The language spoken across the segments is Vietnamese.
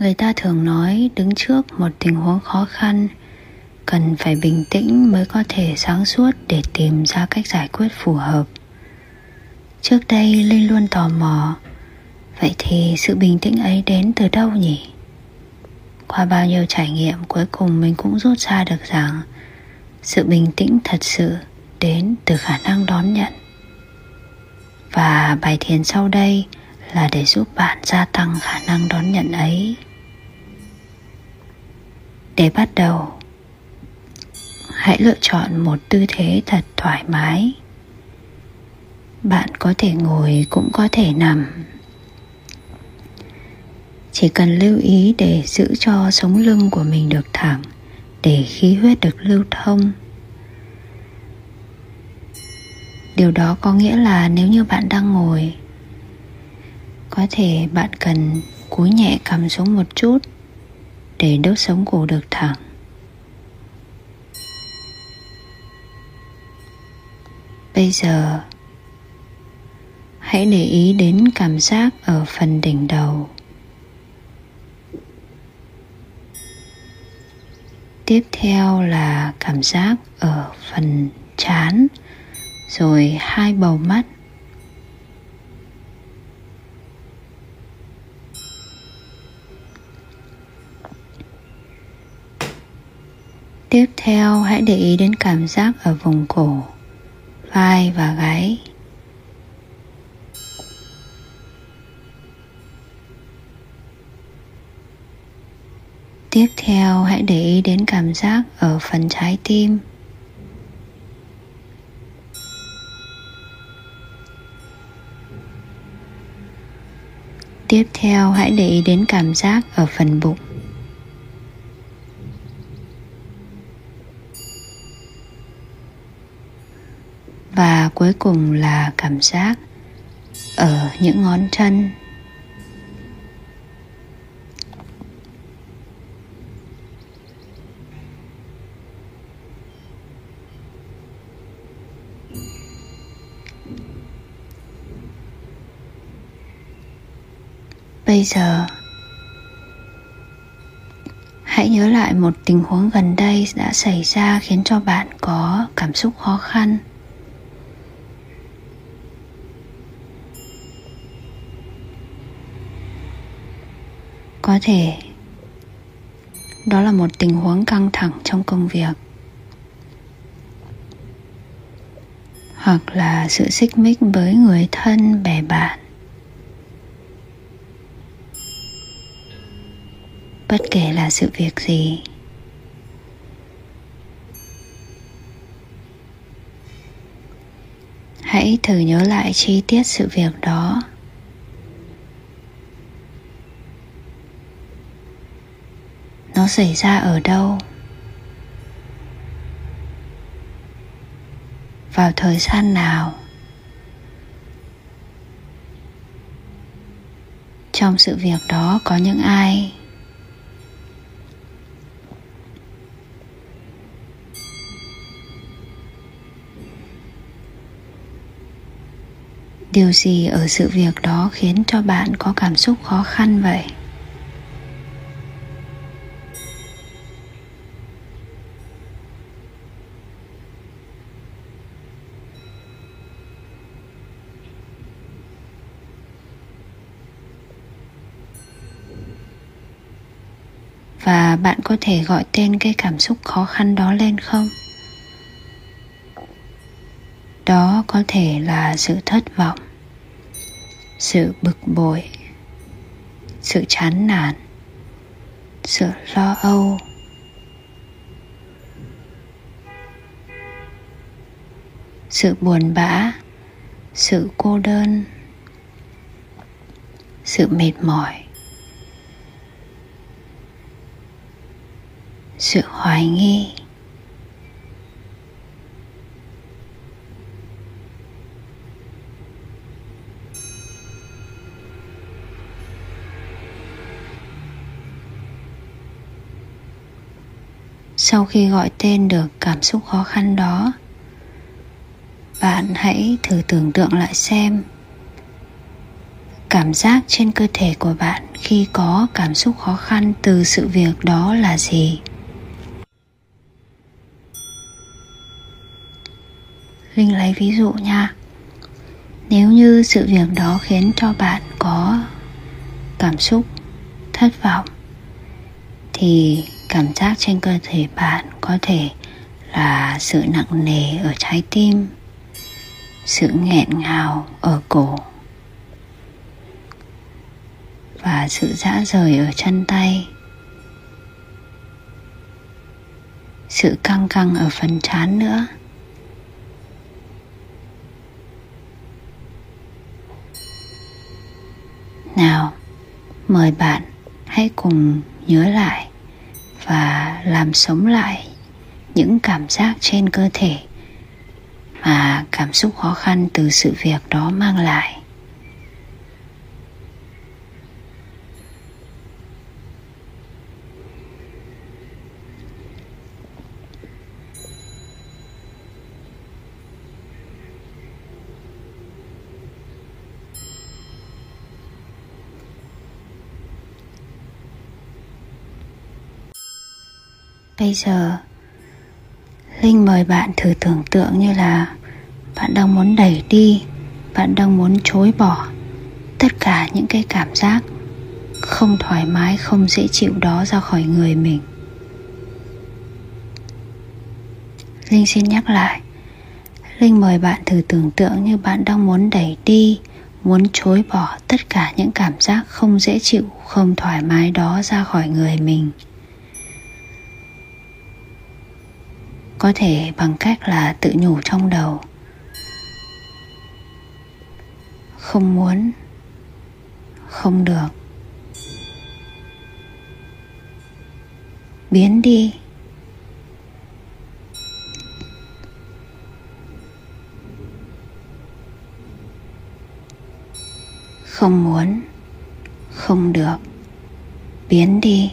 người ta thường nói đứng trước một tình huống khó khăn, cần phải bình tĩnh mới có thể sáng suốt để tìm ra cách giải quyết phù hợp. Trước đây linh luôn tò mò, vậy thì sự bình tĩnh ấy đến từ đâu nhỉ? Qua bao nhiêu trải nghiệm, cuối cùng mình cũng rút ra được rằng sự bình tĩnh thật sự đến từ khả năng đón nhận. Và bài thiền sau đây là để giúp bạn gia tăng khả năng đón nhận ấy để bắt đầu. Hãy lựa chọn một tư thế thật thoải mái. Bạn có thể ngồi cũng có thể nằm. Chỉ cần lưu ý để giữ cho sống lưng của mình được thẳng, để khí huyết được lưu thông. Điều đó có nghĩa là nếu như bạn đang ngồi, có thể bạn cần cúi nhẹ cầm xuống một chút để đốt sống cổ được thẳng bây giờ, hãy để ý đến cảm giác ở phần đỉnh đầu. Tiếp theo là cảm giác ở phần trán, rồi hai bầu mắt. Tiếp theo, hãy để ý đến cảm giác ở vùng cổ, vai và gáy. Tiếp theo, hãy để ý đến cảm giác ở phần trái tim. Tiếp theo, hãy để ý đến cảm giác ở phần bụng. Và cuối cùng là cảm giác ở những ngón chân. Bây giờ, hãy nhớ lại một tình huống gần đây đã xảy ra khiến cho bạn có cảm xúc khó khăn. Có thể. Đó là một tình huống căng thẳng trong công việc. Hoặc là sự xích mích với người thân, bè bạn. Bất kể là sự việc gì. Hãy thử nhớ lại chi tiết sự việc đó. Nó xảy ra ở đâu? Vào thời gian nào? Trong sự việc đó có những ai? Điều gì ở sự việc đó khiến cho bạn có cảm xúc khó khăn vậy? Bạn có thể gọi tên cái cảm xúc khó khăn đó lên không? Đó có thể là sự thất vọng, sự bực bội, sự chán nản, sự lo âu. Sự buồn bã, sự cô đơn, sự mệt mỏi. Sự hoài nghi. Sau khi gọi tên được cảm xúc khó khăn đó, bạn hãy thử tưởng tượng lại xem cảm giác trên cơ thể của bạn khi có cảm xúc khó khăn từ sự việc đó là gì. Linh lấy ví dụ nha. Nếu như sự việc đó khiến cho bạn có cảm xúc, thất vọng, thì cảm giác trên cơ thể bạn có thể là sự nặng nề ở trái tim, sự nghẹn ngào ở cổ và sự dã rời ở chân tay. Sự căng căng ở phần trán nữa. Nào, mời bạn hãy cùng nhớ lại và làm sống lại những cảm giác trên cơ thể mà cảm xúc khó khăn từ sự việc đó mang lại. Bây giờ, linh mời bạn thử tưởng tượng như là bạn đang muốn đẩy đi, bạn đang muốn chối bỏ tất cả những cái cảm giác không thoải mái, không dễ chịu đó ra khỏi người mình. Linh xin nhắc lại, linh mời bạn thử tưởng tượng như bạn đang muốn đẩy đi, muốn chối bỏ tất cả những cảm giác không dễ chịu, không thoải mái đó ra khỏi người mình. Có thể bằng cách là tự nhủ trong đầu. Không muốn, không được. Biến đi. Không muốn, không được. Biến đi.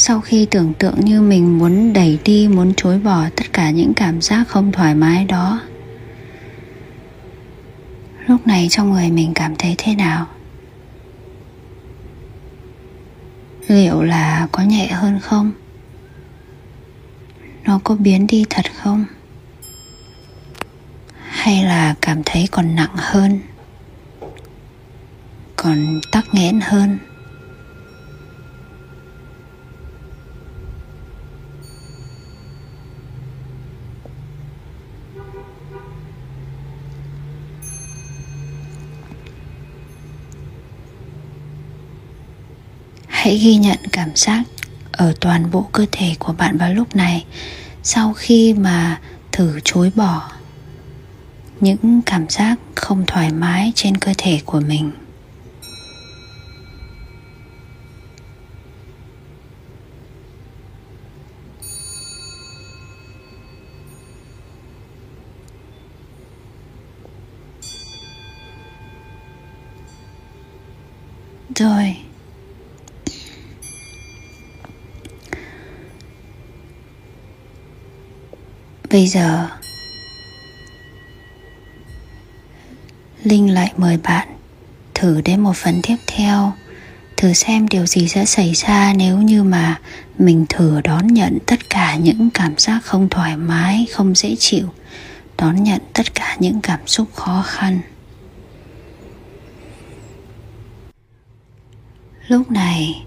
Sau khi tưởng tượng như mình muốn đẩy đi, muốn chối bỏ tất cả những cảm giác không thoải mái đó, lúc này trong người mình cảm thấy thế nào? Liệu là có nhẹ hơn không? Nó có biến đi thật không? Hay là cảm thấy còn nặng hơn? Còn tắc nghẽn hơn? Hãy ghi nhận cảm giác ở toàn bộ cơ thể của bạn vào lúc này, sau khi mà thử chối bỏ những cảm giác không thoải mái trên cơ thể của mình. Bây giờ, linh lại mời bạn thử đến một phần tiếp theo, thử xem điều gì sẽ xảy ra nếu như mà mình thử đón nhận tất cả những cảm giác không thoải mái, không dễ chịu, đón nhận tất cả những cảm xúc khó khăn. Lúc này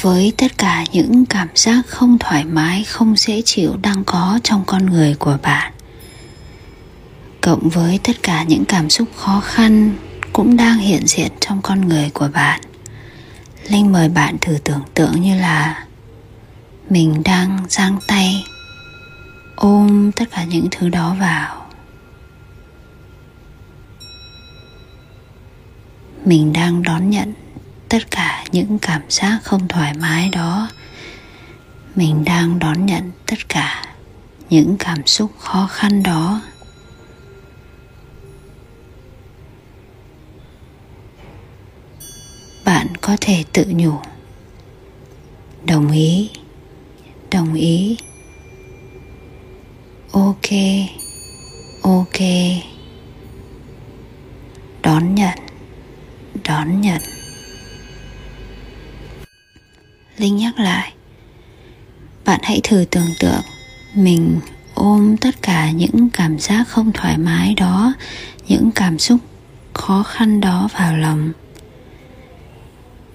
với tất cả những cảm giác không thoải mái, không dễ chịu đang có trong con người của bạn, cộng với tất cả những cảm xúc khó khăn cũng đang hiện diện trong con người của bạn, linh mời bạn thử tưởng tượng như là mình đang giang tay ôm tất cả những thứ đó vào. Mình đang đón nhận tất cả những cảm giác không thoải mái đó. Mình đang đón nhận tất cả những cảm xúc khó khăn đó. Bạn có thể tự nhủ, đồng ý đồng ý. Ok ok. Đón nhận đón nhận linh nhắc lại. Bạn hãy thử tưởng tượng mình ôm tất cả những cảm giác không thoải mái đó, những cảm xúc khó khăn đó vào lòng.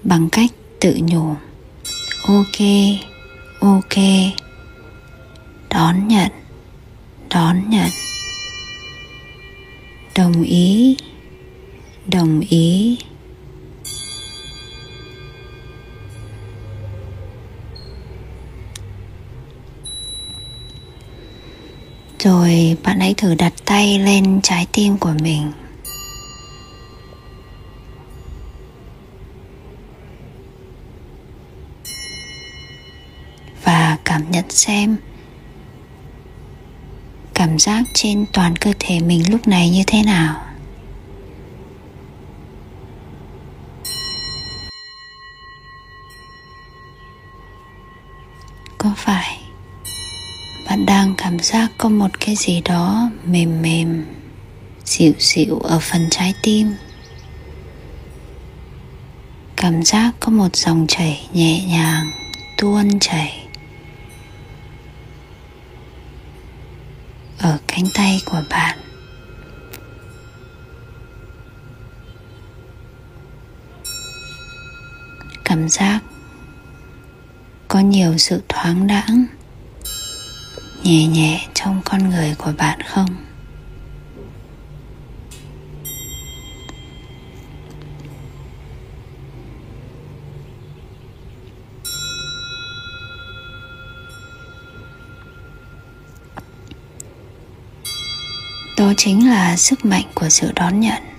Bằng cách tự nhủ, ok ok, đón nhận đón nhận. Đồng ý đồng ý. Rồi bạn hãy thử đặt tay lên trái tim của mình. Và cảm nhận xem cảm giác trên toàn cơ thể mình lúc này như thế nào. Có phải bạn đang cảm giác có một cái gì đó mềm mềm, dịu dịu ở phần trái tim. Cảm giác có một dòng chảy nhẹ nhàng, tuôn chảy. Ở cánh tay của bạn. Cảm giác có nhiều sự thoáng đãng nhẹ nhẹ trong con người của bạn không? Đó chính là sức mạnh của sự đón nhận.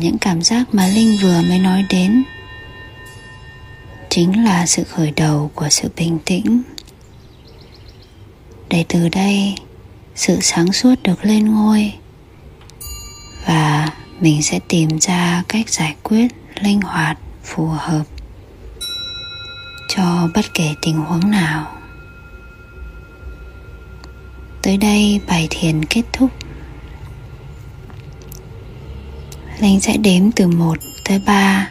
Những cảm giác mà linh vừa mới nói đến. Chính là sự khởi đầu của sự bình tĩnh. Để từ đây, sự sáng suốt được lên ngôi. Và mình sẽ tìm ra cách giải quyết linh hoạt, phù hợp cho bất kể tình huống nào. Tới đây bài thiền kết thúc. Linh sẽ đếm từ 1 tới 3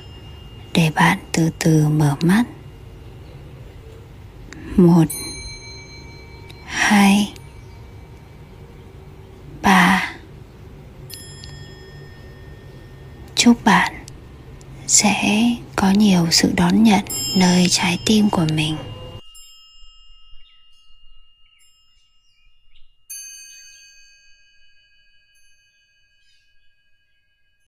để bạn từ từ mở mắt. 1 2 3 Chúc bạn sẽ có nhiều sự đón nhận nơi trái tim của mình